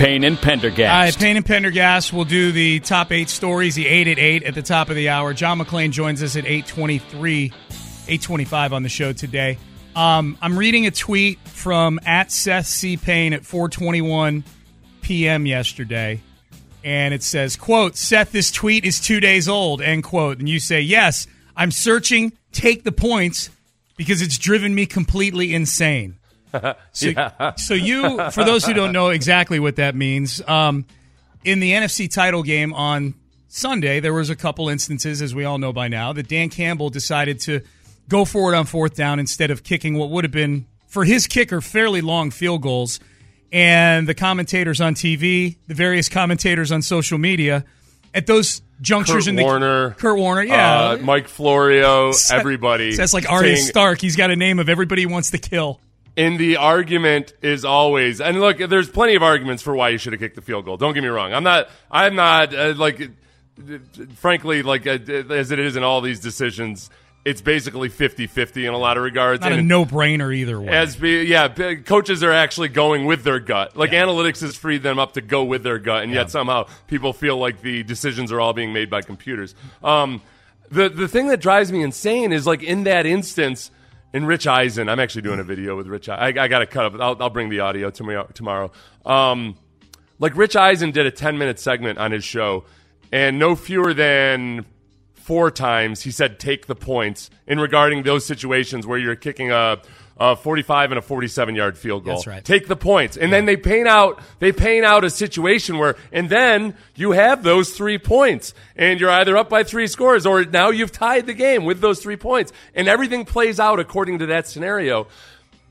Payne and Pendergast. Right, Payne and Pendergast will do the top eight stories, the eight at eight at the top of the hour. John McClain joins us at 823, 825 on the show today. Um, I'm reading a tweet from at Seth C. Payne at 421 p.m. yesterday, and it says, quote, Seth, this tweet is two days old, end quote. And you say, yes, I'm searching, take the points, because it's driven me completely insane. So, Yeah. so you, for those who don't know exactly what that means, um, in the NFC title game on Sunday, there was a couple instances, as we all know by now, that Dan Campbell decided to go for it on fourth down instead of kicking what would have been, for his kicker, fairly long field goals. And the commentators on TV, the various commentators on social media, at those junctures Kurt in the Warner, Kurt Warner, yeah, uh, Mike Florio, everybody. That's like Arya Stark. He's got a name of everybody he wants to kill. And the argument is always, and look, there's plenty of arguments for why you should have kicked the field goal. Don't get me wrong. I'm not, I'm not uh, like, uh, frankly, like uh, as it is in all these decisions, it's basically 50-50 in a lot of regards. Not a And no brainer either way. As be, yeah, b- coaches are actually going with their gut. Like analytics has freed them up to go with their gut, and yet somehow people feel like the decisions are all being made by computers. Um, the the thing that drives me insane is like in that instance. In Rich Eisen, I'm actually doing a video with Rich. I, I got to cut up. I'll, I'll bring the audio tomorrow. Tomorrow, um, like Rich Eisen did a 10 minute segment on his show, and no fewer than four times he said take the points in regarding those situations where you're kicking a, a 45 and a 47 yard field goal. That's right. Take the points, and then they paint out they paint out a situation where, and then you have those three points, and you're either up by three scores or now you've tied the game with those three points, and everything plays out according to that scenario.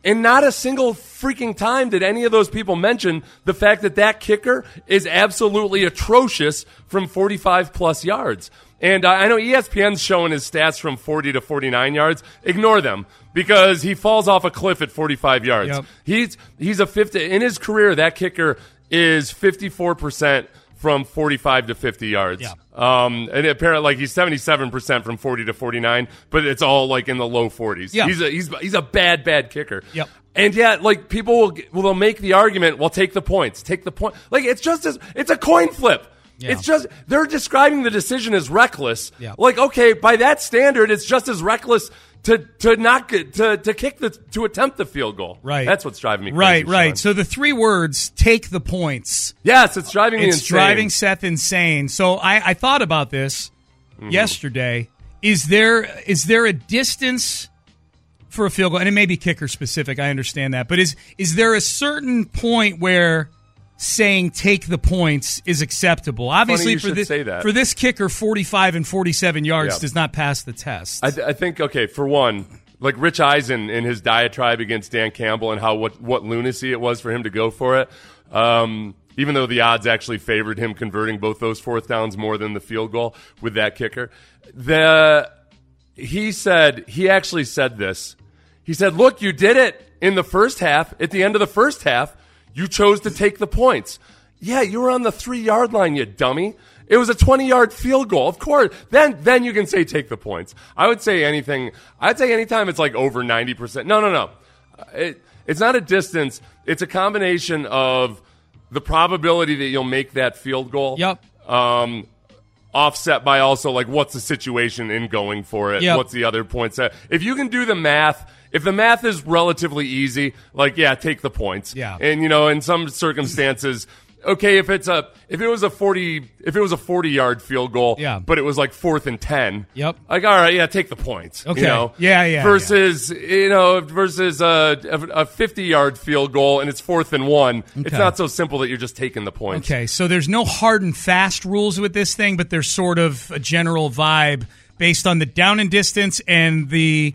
And not a single freaking time did any of those people mention the fact that that kicker is absolutely atrocious from 45 plus yards. And uh, I know ESPN's showing his stats from 40 to 49 yards. Ignore them because he falls off a cliff at 45 yards. Yep. He's he's a 50 in his career. That kicker is 54 percent from 45 to 50 yards. Yeah. Um, and apparently, like he's 77 percent from 40 to 49, but it's all like in the low 40s. Yeah. He's a he's he's a bad bad kicker. Yep. And yet, like people will will make the argument, well, take the points, take the point. Like it's just as it's a coin flip. Yeah. It's just they're describing the decision as reckless. Yeah. Like okay, by that standard, it's just as reckless to to not get, to to kick the to attempt the field goal. Right. That's what's driving me. Right, crazy, right. Sean. So the three words take the points. yes, it's driving me It's insane. driving Seth insane. So I, I thought about this Mm-hmm. yesterday. Is there is there a distance for a field goal? And it may be kicker specific. I understand that, but is is there a certain point where saying take the points is acceptable? Obviously, for this for this kicker, forty five and forty seven yards Yeah. does not pass the test. I, th- I think okay for one, like Rich Eisen in his diatribe against Dan Campbell and how what what lunacy it was for him to go for it. Um, even though the odds actually favored him converting both those fourth downs more than the field goal with that kicker, the he said he actually said this. He said, "Look, you did it in the first half. At the end of the first half, you chose to take the points. Yeah, you were on the three yard line, you dummy. It was a 20 yard field goal. Of course, then, then you can say take the points. I would say anything, I'd say anytime it's like over 90%. No, no, no. It, it's not a distance. It's a combination of the probability that you'll make that field goal. Yep. Um, offset by also like what's the situation in going for it? Yep. What's the other points? That, if you can do the math, if the math is relatively easy, like yeah, take the points. Yeah. And you know, in some circumstances, okay, if it's a if it was a forty if it was a forty yard field goal, Yeah. but it was like fourth and ten. Yep. Like, all right, yeah, take the points. Okay. You know? Yeah, yeah, Versus you know versus a a fifty yard field goal and it's fourth and one. It's not so simple that you're just taking the points. Okay, so there's no hard and fast rules with this thing, but there's sort of a general vibe based on the down and distance and the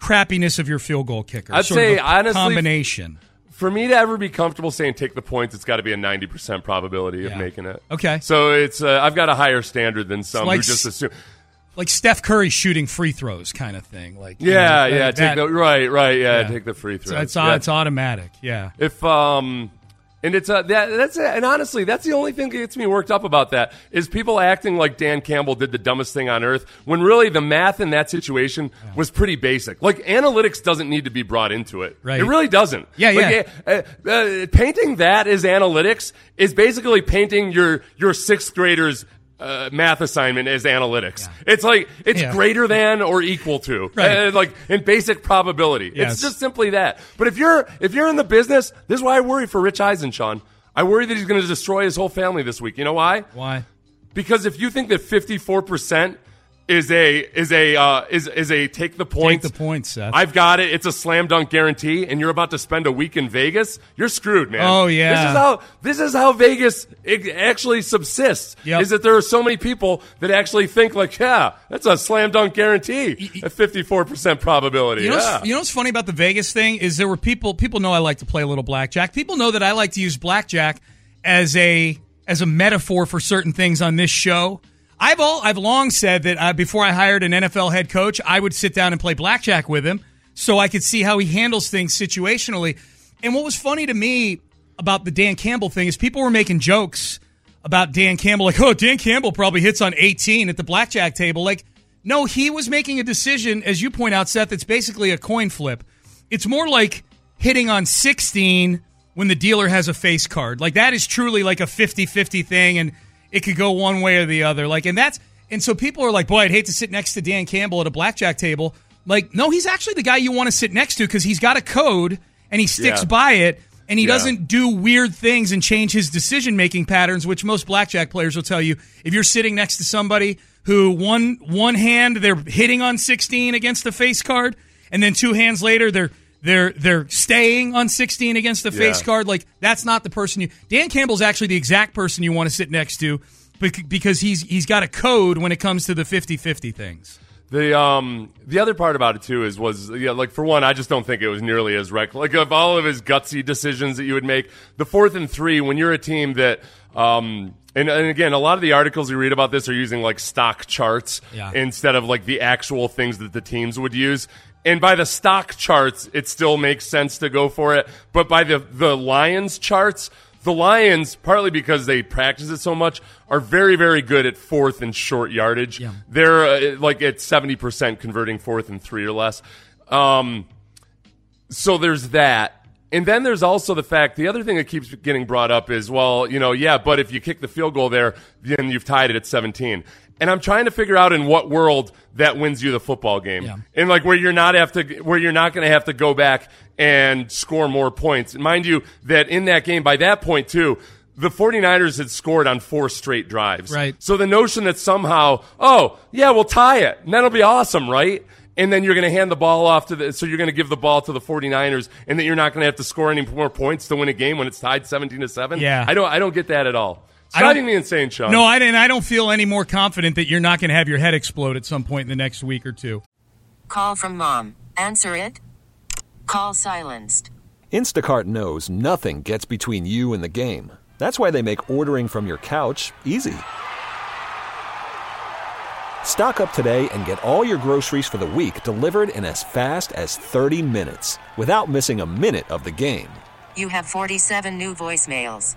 crappiness of your field goal kicker. I'd say, honestly, combination. For me to ever be comfortable saying take the points, it's got to be a ninety percent probability Yeah. of making it. Okay. So it's uh, I've got a higher standard than some like who just assume. Like Steph Curry shooting free throws, kind of thing. Like you Yeah, know, yeah, that- take the right, right, yeah, Yeah. take the free throw. So it's yeah. it's automatic. Yeah. If um, and it's uh, that that's it. And honestly, that's the only thing that gets me worked up about that is people acting like Dan Campbell did the dumbest thing on earth when really the math in that situation was pretty basic. Like analytics doesn't need to be brought into it. Right. It really doesn't. Yeah, Like, yeah. uh, uh, painting that as analytics is basically painting your your sixth graders. Uh, math assignment as analytics. It's like it's Yeah. greater than or equal to, Right. Uh, like in basic probability. Yes. It's just simply that. But if you're if you're in the business, this is why I worry for Rich Eisen, Sean. I worry that he's going to destroy his whole family this week. You know why? Why? Because if you think that 54 percent is a is a uh, is is a take the point. Take the points, Seth. I've got it. It's a slam dunk guarantee, and you're about to spend a week in Vegas. You're screwed, man. Oh, yeah. This is how this is how Vegas actually subsists. Yep. Is that there are so many people that actually think like, yeah, that's a slam dunk guarantee at 54 percent probability. You know, yeah. you know what's funny about the Vegas thing is there were people. People know I like to play a little blackjack. People know that I like to use blackjack as a as a metaphor for certain things on this show. I've all I've long said that uh, before I hired an NFL head coach, I would sit down and play blackjack with him so I could see how he handles things situationally. And what was funny to me about the Dan Campbell thing is people were making jokes about Dan Campbell, like, oh, Dan Campbell probably hits on 18 at the blackjack table. Like, no, he was making a decision, as you point out, Seth, it's basically a coin flip. It's more like hitting on 16 when the dealer has a face card. Like, that is truly like a 50 50 thing, and it could go one way or the other. Like, and that's, and so people are like, boy, I'd hate to sit next to Dan Campbell at a blackjack table. Like, no, he's actually the guy you want to sit next to because he's got a code and he sticks Yeah. by it and he Yeah. doesn't do weird things and change his decision making patterns, which most blackjack players will tell you. If you're sitting next to somebody who one one hand they're hitting on 16 against the face card, and then two hands later they're they're they're staying on 16 against the face card, like that's not the person you. Dan Campbell's actually the exact person you want to sit next to bec- because he's he's got a code when it comes to the 50-50 things. The um the other part about it too is was yeah like for one I just don't think it was nearly as reckless like of all of his gutsy decisions that you would make the fourth and three when you're a team that um and, and again a lot of the articles you read about this are using like stock charts Yeah. instead of like the actual things that the teams would use and by the stock charts it still makes sense to go for it but by the the Lions charts the Lions, partly because they practice it so much, are very, very good at fourth and short yardage. Yeah. They're uh, like at 70% converting fourth and three or less. Um, so there's that. And then there's also the fact, the other thing that keeps getting brought up is, well, you know, yeah, but if you kick the field goal there, then you've tied it at 17. And I'm trying to figure out in what world that wins you the football game. Yeah. And like where you're not have to, where you're not going to have to go back and score more points. Mind you, that in that game, by that point too, the 49ers had scored on four straight drives. Right. So the notion that somehow, oh, yeah, we'll tie it, and that'll be awesome, right? And then you're going to hand the ball off to the, so you're going to give the ball to the 49ers, and that you're not going to have to score any more points to win a game when it's tied 17 to 7. Yeah. I don't, I don't get that at all. It's I don't- driving me insane, Sean. No, I didn't. I don't feel any more confident that you're not going to have your head explode at some point in the next week or two. Call from mom. Answer it. Call silenced. Instacart knows nothing gets between you and the game. That's why they make ordering from your couch easy. Stock up today and get all your groceries for the week delivered in as fast as 30 minutes without missing a minute of the game. You have 47 new voicemails.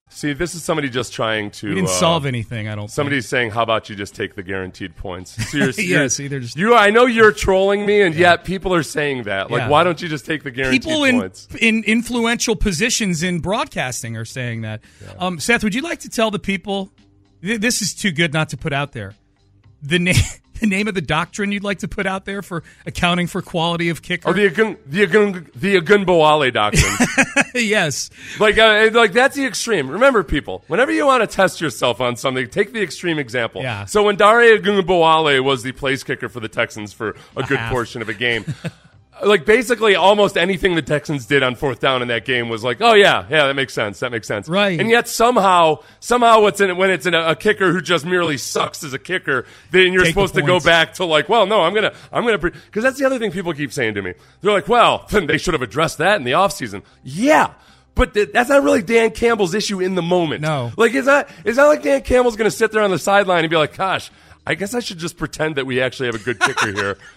See, this is somebody just trying to. We didn't uh, solve anything. I don't. Somebody's saying, "How about you just take the guaranteed points?" So you're, Think. yeah, see, they're just you. I know you're trolling me, and yet people are saying that. Like, Yeah. why don't you just take the guaranteed people in points? in influential positions in broadcasting are saying that. Um, Seth, would you like to tell the people? th- This is too good not to put out there. The name. The name of the doctrine you'd like to put out there for accounting for quality of kicker? Oh, the Agun, the Agun, the Ogunbowale doctrine. yes. like, uh, like that's the extreme. Remember, people, whenever you want to test yourself on something, take the extreme example. Yeah. So when Dare Ogunbowale was the place kicker for the Texans for a good half. portion of a game. Like basically, almost anything the Texans did on fourth down in that game was like, oh yeah, yeah, that makes sense, that makes sense, Right. And yet somehow, somehow, what's in it when it's in a, a kicker who just merely sucks as a kicker, then you're Take supposed to go back to like, well, no, I'm gonna, I'm gonna, because that's the other thing people keep saying to me. They're like, well, then they should have addressed that in the offseason. Yeah. But th- that's not really Dan Campbell's issue in the moment. No. Like, is not, it's not like Dan Campbell's going to sit there on the sideline and be like, gosh, I guess I should just pretend that we actually have a good kicker here.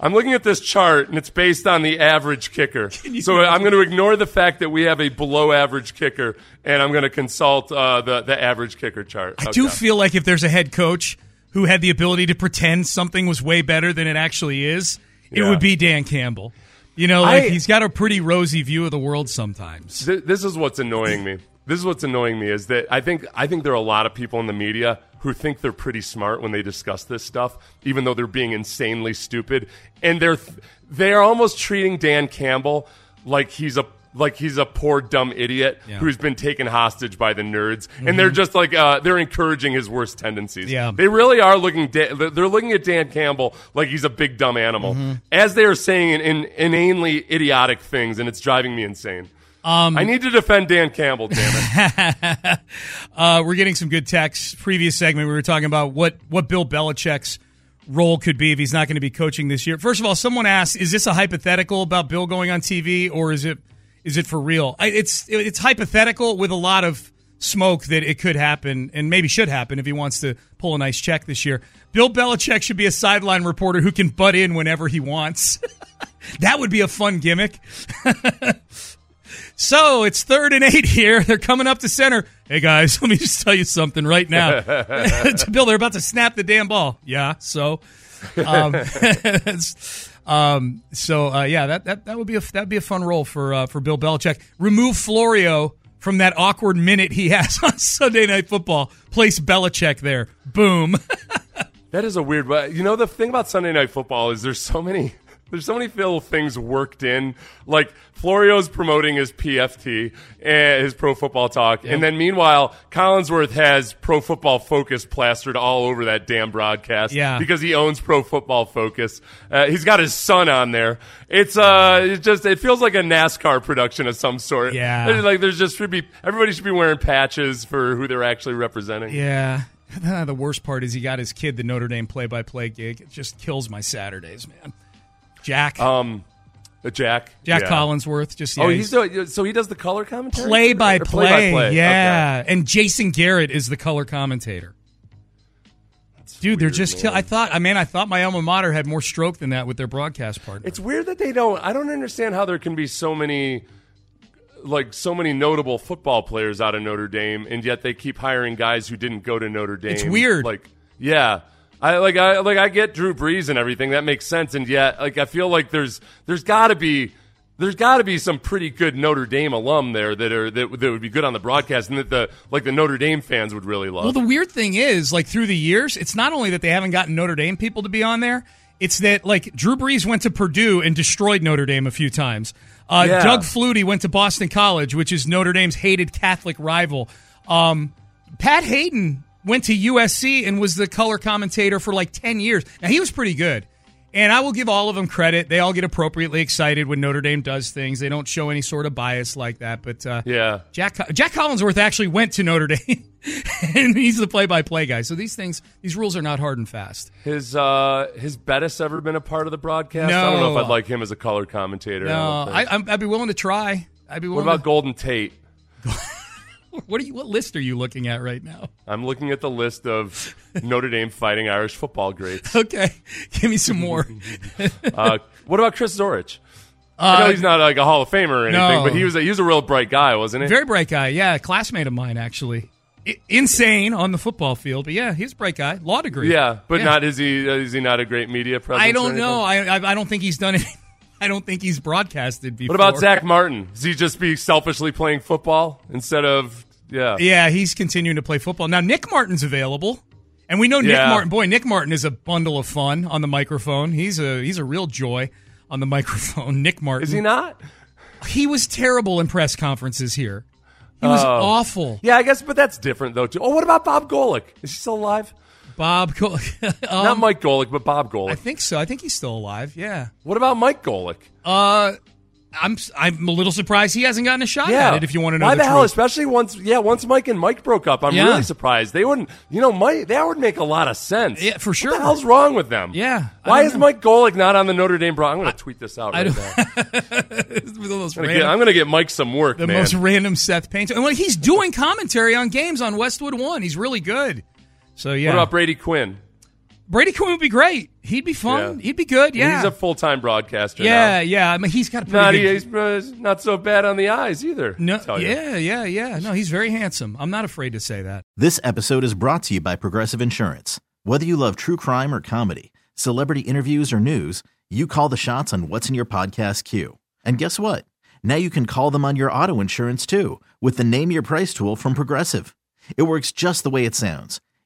I'm looking at this chart, and it's based on the average kicker. So I'm going to ignore the fact that we have a below average kicker, and I'm going to consult uh, the, the average kicker chart. I do feel like if there's a head coach who had the ability to pretend something was way better than it actually is, it Yeah. would be Dan Campbell. You know, like I- he's got a pretty rosy view of the world sometimes. Th- this is what's annoying me. This is what's annoying me is that I think I think there are a lot of people in the media who think they're pretty smart when they discuss this stuff, even though they're being insanely stupid, and they're they're almost treating Dan Campbell like he's a like he's a poor dumb idiot Yeah. who's been taken hostage by the nerds, and they're just like uh, they're encouraging his worst tendencies. Yeah. they really are looking. Da- they're looking at Dan Campbell like he's a big dumb animal, as they are saying in, in inanely idiotic things, and it's driving me insane. I need to defend Dan Campbell, damn it. Uh, we're getting some good texts. Previous segment, we were talking about what what Bill Belichick's role could be if he's not going to be coaching this year. First of all, someone asked, "Is this a hypothetical about Bill going on TV, or is it is it for real?" I, it's it's hypothetical with a lot of smoke that it could happen and maybe should happen if he wants to pull a nice check this year. Bill Belichick should be a sideline reporter who can butt in whenever he wants. that would be a fun gimmick. So it's third and eight here. They're coming up to center. Hey guys, let me just tell you something right now. Bill, they're about to snap the damn ball. Yeah. So, um, um, so uh, yeah, that, that that would be a that'd be a fun role for uh, for Bill Belichick. Remove Florio from that awkward minute he has on Sunday Night Football. Place Belichick there. Boom. That is a weird. You know, the thing about Sunday Night Football is there's so many. There's so many little things worked in. Like Florio's promoting his PFT and his Pro Football Talk, and then meanwhile Collinsworth has Pro Football Focus plastered all over that damn broadcast. Yeah. because he owns Pro Football Focus. Uh, he's got his son on there. It's uh, it just it feels like a NASCAR production of some sort. Yeah. There's like there's just should be everybody should be wearing patches for who they're actually representing. yeah. The worst part is he got his kid the Notre Dame play-by-play gig. It just kills my Saturdays, man. Jack. Um, uh, Jack. Jack Yeah. Collinsworth. Just yeah, Oh, he's doing, so he does the color commentary. play by play. play-by-play. Yeah, and Jason Garrett is the color commentator. Dude, they're just. man. I thought. I mean, I thought my alma mater had more stroke than that with their broadcast partner. It's weird that they don't. I don't understand how there can be so many, like so many notable football players out of Notre Dame, and yet they keep hiring guys who didn't go to Notre Dame. It's weird. Like, yeah. I like I like I get Drew Brees and everything that makes sense, and yet like I feel like there's there's got to be there's got to be some pretty good Notre Dame alum there that are that, that would be good on the broadcast, and that the like the Notre Dame fans would really love. Well, the weird thing is, like through the years, it's not only that they haven't gotten Notre Dame people to be on there. It's that like Drew Brees went to Purdue and destroyed Notre Dame a few times. Uh, Yeah. Doug Flutie went to Boston College, which is Notre Dame's hated Catholic rival. Um, Pat Haden went to USC and was the color commentator for like ten years. Now he was pretty good. And I will give all of them credit. They all get appropriately excited when Notre Dame does things. They don't show any sort of bias like that. But uh, Yeah. Jack Jack Collinsworth actually went to Notre Dame, and he's the play-by-play guy. So these things, these rules are not hard and fast. His uh, his Bettis ever been a part of the broadcast? No. I don't know if I'd like him as a color commentator. No. I, I'd be willing to try. I'd be what willing. about Golden Tate? what are you? What list are you looking at right now? I'm looking at the list of Notre Dame fighting Irish football greats. Okay, give me some more. Uh, what about Chris Zorich? I know he's not like a Hall of Famer or anything, Uh, no. but he was a, he was a real bright guy, wasn't he? Very bright guy. Yeah, a classmate of mine actually. I- insane on the football field, but yeah, he's a bright guy. Law degree. yeah, but Yeah. not is he? Uh, is he not a great media presence? I don't know. I, I I don't think he's done it. I don't think he's broadcasted before. What about Zach Martin? Does he just be selfishly playing football instead of yeah? Yeah, he's continuing to play football now. Nick Martin's available, and we know Nick Yeah. Martin. Boy, Nick Martin is a bundle of fun on the microphone. He's a he's a real joy on the microphone. Nick Martin. Is he not? He was terrible in press conferences here. He was Oh. awful. Yeah, I guess, but that's different though too. Oh, what about Bob Golic? Is he still alive? Bob, Go- um, not Mike Golic, but Bob Golic. I think so. I think he's still alive. Yeah. what about Mike Golic? Uh, I'm I'm a little surprised he hasn't gotten a shot Yeah. at it. If you want to know why the, the, hell, truth. especially once yeah, once Mike and Mike broke up, I'm Yeah. really surprised. They wouldn't, you know, Mike that would make a lot of sense. Yeah, for sure. What the hell's wrong with them? Yeah, Why is know. Mike Golic not on the Notre Dame Bro? I'm going to tweet this out I, right now. I'm gonna get- I'm going to get Mike some work, the man. most random Seth Payne. And well, he's doing commentary on games on Westwood One. He's really good. So yeah, What about Brady Quinn? Brady Quinn would be great. He'd be fun. Yeah. He'd be good. Yeah, He's a full time broadcaster. yeah, now. yeah. I mean, he's got a Not, pretty he's good. uh, not so bad on the eyes either. No, I'll you. yeah, yeah, yeah. No, he's very handsome. I'm not afraid to say that. This episode is brought to you by Progressive Insurance. Whether you love true crime or comedy, celebrity interviews or news, you call the shots on what's in your podcast queue. And guess what? Now you can call them on your auto insurance too with the Name Your Price tool from Progressive. It works just the way it sounds.